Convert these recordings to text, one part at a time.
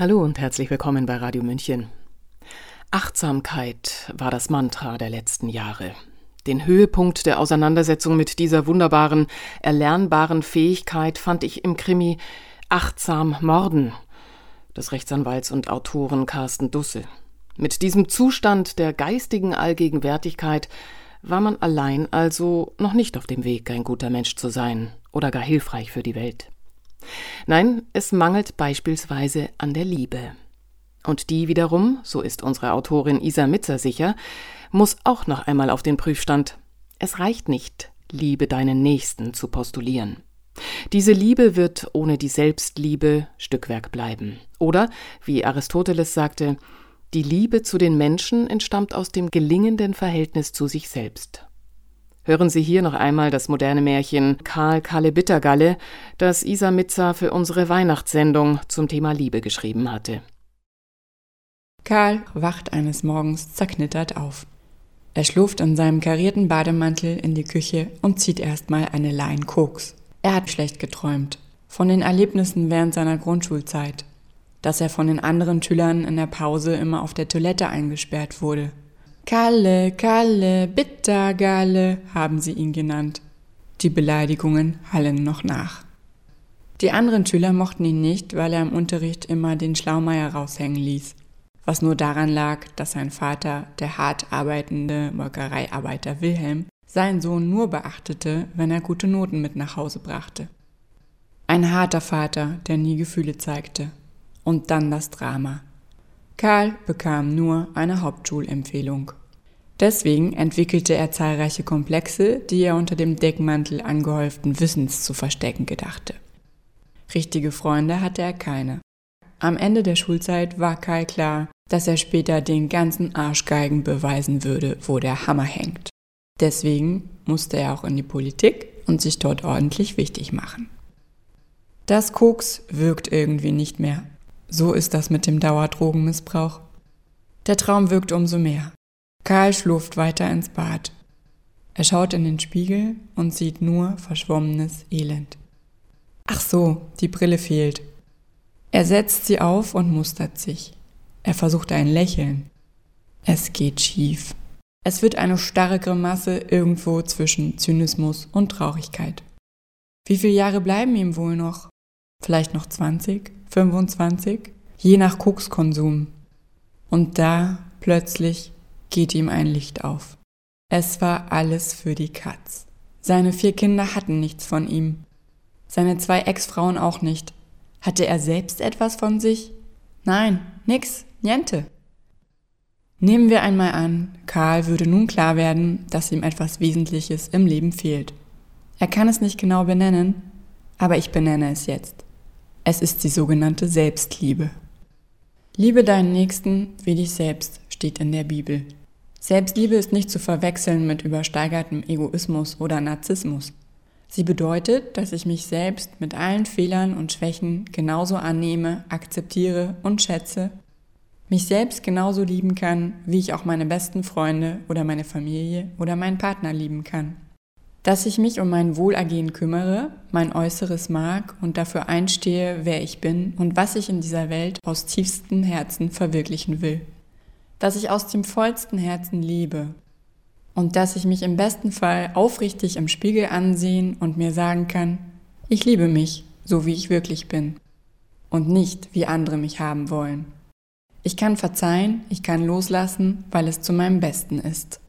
Hallo und herzlich willkommen bei Radio München. Achtsamkeit war das Mantra der letzten Jahre. Den Höhepunkt der Auseinandersetzung mit dieser wunderbaren, erlernbaren Fähigkeit fand ich im Krimi Achtsam Morden des Rechtsanwalts und Autoren Carsten Dusse. Mit diesem Zustand der geistigen Allgegenwärtigkeit war man allein also noch nicht auf dem Weg, ein guter Mensch zu sein oder gar hilfreich für die Welt. Nein, es mangelt beispielsweise an der Liebe. Und die wiederum, so ist unsere Autorin Isa Mitzer sicher, muss auch noch einmal auf den Prüfstand. Es reicht nicht, liebe deinen Nächsten zu postulieren. Diese Liebe wird ohne die Selbstliebe Stückwerk bleiben. Oder, wie Aristoteles sagte, die Liebe zu den Menschen entstammt aus dem gelingenden Verhältnis zu sich selbst. Hören Sie hier noch einmal das moderne Märchen Karl Kalle Bittergalle, das Isa Mitzer für unsere Weihnachtssendung zum Thema Liebe geschrieben hatte. Karl wacht eines Morgens zerknittert auf. Er schlurft in seinem karierten Bademantel in die Küche und zieht erstmal eine Line Koks. Er hat schlecht geträumt. Von den Erlebnissen während seiner Grundschulzeit. Dass er von den anderen Schülern in der Pause immer auf der Toilette eingesperrt wurde. Kalle, Kalle, Bittergalle haben sie ihn genannt. Die Beleidigungen hallen noch nach. Die anderen Schüler mochten ihn nicht, weil er im Unterricht immer den Schlaumeier raushängen ließ was nur daran lag, dass sein Vater, der hart arbeitende Molkereiarbeiter Wilhelm, seinen Sohn nur beachtete, wenn er gute Noten mit nach Hause brachte. Ein harter Vater, der nie Gefühle zeigte. Und dann das Drama. Karl bekam nur eine Hauptschulempfehlung. Deswegen entwickelte er zahlreiche Komplexe, die er unter dem Deckmantel angehäuften Wissens zu verstecken gedachte. Richtige Freunde hatte er keine. Am Ende der Schulzeit war Karl klar, dass er später den ganzen Arschgeigen beweisen würde, wo der Hammer hängt. Deswegen musste er auch in die Politik und sich dort ordentlich wichtig machen. Das Koks wirkt irgendwie nicht mehr. So ist das mit dem Dauerdrogenmissbrauch. Der Traum wirkt umso mehr. Karl schlurft weiter ins Bad. Er schaut in den Spiegel und sieht nur verschwommenes Elend. Ach so, die Brille fehlt. Er setzt sie auf und mustert sich. Er versucht ein Lächeln. Es geht schief. Es wird eine starre Grimasse irgendwo zwischen Zynismus und Traurigkeit. Wie viele Jahre bleiben ihm wohl noch? Vielleicht noch 20, 25, je nach Kokskonsum. Und da plötzlich geht ihm ein Licht auf. Es war alles für die Katz. Seine vier Kinder hatten nichts von ihm. Seine zwei Ex-Frauen auch nicht. Hatte er selbst etwas von sich? Nein, nix. Niente. Nehmen wir einmal an, Karl würde nun klar werden, dass ihm etwas Wesentliches im Leben fehlt. Er kann es nicht genau benennen, aber ich benenne es jetzt. Es ist die sogenannte Selbstliebe. Liebe deinen Nächsten wie dich selbst, steht in der Bibel. Selbstliebe ist nicht zu verwechseln mit übersteigertem Egoismus oder Narzissmus. Sie bedeutet, dass ich mich selbst mit allen Fehlern und Schwächen genauso annehme, akzeptiere und schätze mich selbst genauso lieben kann, wie ich auch meine besten Freunde oder meine Familie oder meinen Partner lieben kann. Dass ich mich um mein Wohlergehen kümmere, mein Äußeres mag und dafür einstehe, wer ich bin und was ich in dieser Welt aus tiefstem Herzen verwirklichen will. Dass ich aus dem vollsten Herzen liebe. Und dass ich mich im besten Fall aufrichtig im Spiegel ansehen und mir sagen kann, ich liebe mich, so wie ich wirklich bin. Und nicht, wie andere mich haben wollen. Ich kann verzeihen, ich kann loslassen, weil es zu meinem Besten ist.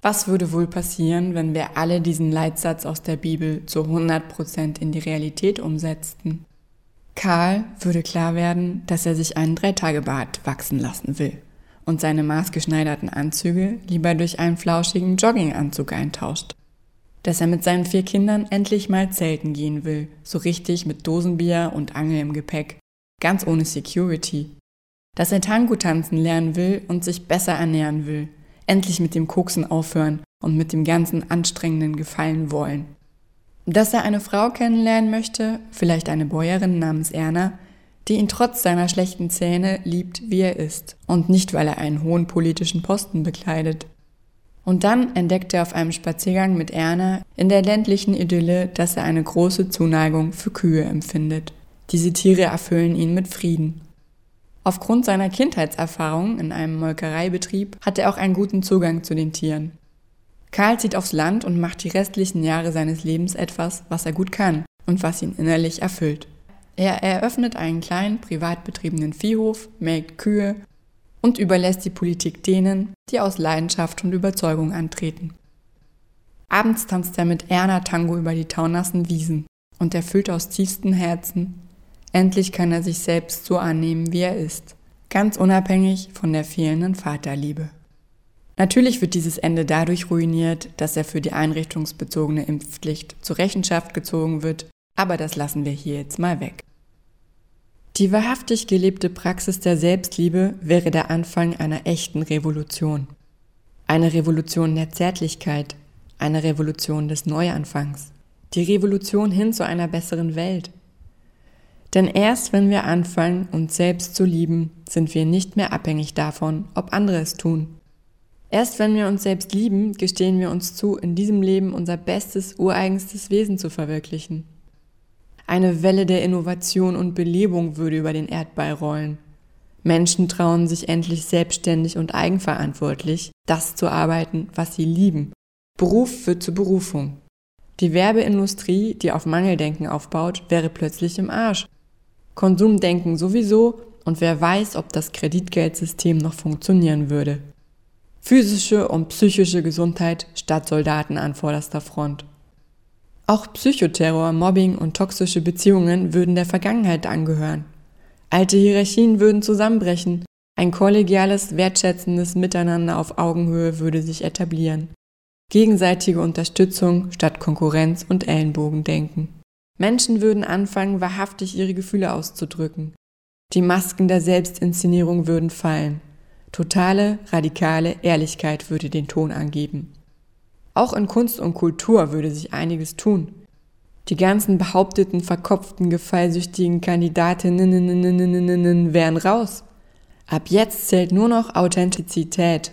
Was würde wohl passieren, wenn wir alle diesen Leitsatz aus der Bibel zu 100% in die Realität umsetzten? Karl würde klar werden, dass er sich einen Dreitagebart wachsen lassen will und seine maßgeschneiderten Anzüge lieber durch einen flauschigen Jogginganzug eintauscht. Dass er mit seinen vier Kindern endlich mal zelten gehen will, so richtig mit Dosenbier und Angel im Gepäck, ganz ohne Security, dass er Tango tanzen lernen will und sich besser ernähren will, endlich mit dem Koksen aufhören und mit dem ganzen anstrengenden gefallen wollen. Dass er eine Frau kennenlernen möchte, vielleicht eine Bäuerin namens Erna, die ihn trotz seiner schlechten Zähne liebt, wie er ist, und nicht, weil er einen hohen politischen Posten bekleidet. Und dann entdeckt er auf einem Spaziergang mit Erna in der ländlichen Idylle, dass er eine große Zuneigung für Kühe empfindet. Diese Tiere erfüllen ihn mit Frieden Aufgrund seiner Kindheitserfahrung in einem Molkereibetrieb hat er auch einen guten Zugang zu den Tieren. Karl zieht aufs Land und macht die restlichen Jahre seines Lebens etwas, was er gut kann und was ihn innerlich erfüllt. Er eröffnet einen kleinen, privat betriebenen Viehhof, melkt Kühe und überlässt die Politik denen, die aus Leidenschaft und Überzeugung antreten. Abends tanzt er mit Erna Tango über die taunassen Wiesen und erfüllt aus tiefstem Herzen, endlich kann er sich selbst so annehmen, wie er ist, ganz unabhängig von der fehlenden Vaterliebe. Natürlich wird dieses Ende dadurch ruiniert, dass er für die einrichtungsbezogene Impfpflicht zur Rechenschaft gezogen wird, aber das lassen wir hier jetzt mal weg. Die wahrhaftig gelebte Praxis der Selbstliebe wäre der Anfang einer echten Revolution. Eine Revolution der Zärtlichkeit, eine Revolution des Neuanfangs, die Revolution hin zu einer besseren Welt. Denn erst wenn wir anfangen, uns selbst zu lieben, sind wir nicht mehr abhängig davon, ob andere es tun. Erst wenn wir uns selbst lieben, gestehen wir uns zu, in diesem Leben unser bestes, ureigenstes Wesen zu verwirklichen. Eine Welle der Innovation und Belebung würde über den Erdball rollen. Menschen trauen sich endlich selbstständig und eigenverantwortlich, das zu arbeiten, was sie lieben. Beruf wird zur Berufung. Die Werbeindustrie, die auf Mangeldenken aufbaut, wäre plötzlich im Arsch. Konsumdenken sowieso und wer weiß, ob das Kreditgeldsystem noch funktionieren würde. Physische und psychische Gesundheit statt Soldaten an vorderster Front. Auch Psychoterror, Mobbing und toxische Beziehungen würden der Vergangenheit angehören. Alte Hierarchien würden zusammenbrechen, ein kollegiales, wertschätzendes Miteinander auf Augenhöhe würde sich etablieren. Gegenseitige Unterstützung statt Konkurrenz und Ellenbogendenken. Menschen würden anfangen, wahrhaftig ihre Gefühle auszudrücken. Die Masken der Selbstinszenierung würden fallen. Totale, radikale Ehrlichkeit würde den Ton angeben. Auch in Kunst und Kultur würde sich einiges tun. Die ganzen behaupteten, verkopften, gefallsüchtigen Kandidatinnen wären raus. Ab jetzt zählt nur noch Authentizität,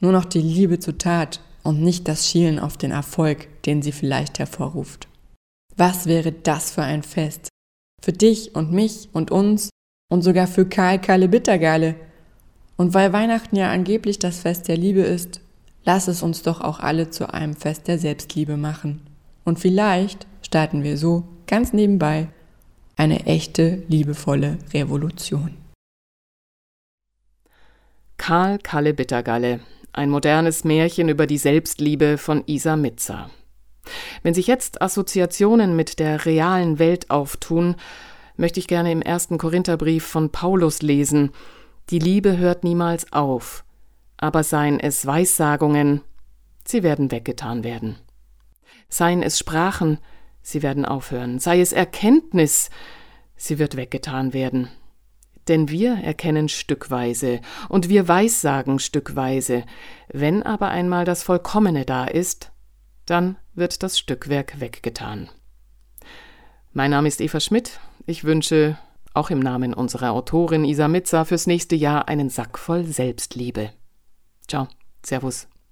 nur noch die Liebe zur Tat und nicht das Schielen auf den Erfolg, den sie vielleicht hervorruft. Was wäre das für ein Fest? Für dich und mich und uns und sogar für Karl Kalle Bittergalle, und weil Weihnachten ja angeblich das Fest der Liebe ist, lass es uns doch auch alle zu einem Fest der Selbstliebe machen. Und vielleicht starten wir so, ganz nebenbei, eine echte, liebevolle Revolution. Karl Kalle Bittergalle, ein modernes Märchen über die Selbstliebe von Isa Mitzer. Wenn sich jetzt Assoziationen mit der realen Welt auftun, möchte ich gerne im ersten Korintherbrief von Paulus lesen, die Liebe hört niemals auf, aber seien es Weissagungen, sie werden weggetan werden. Seien es Sprachen, sie werden aufhören. Sei es Erkenntnis, sie wird weggetan werden. Denn wir erkennen stückweise und wir weissagen stückweise. Wenn aber einmal das Vollkommene da ist, dann wird das Stückwerk weggetan. Mein Name ist Eva Schmidt. Ich wünsche auch im Namen unserer Autorin Isa Mitzer fürs nächste Jahr einen Sack voll Selbstliebe. Ciao, Servus.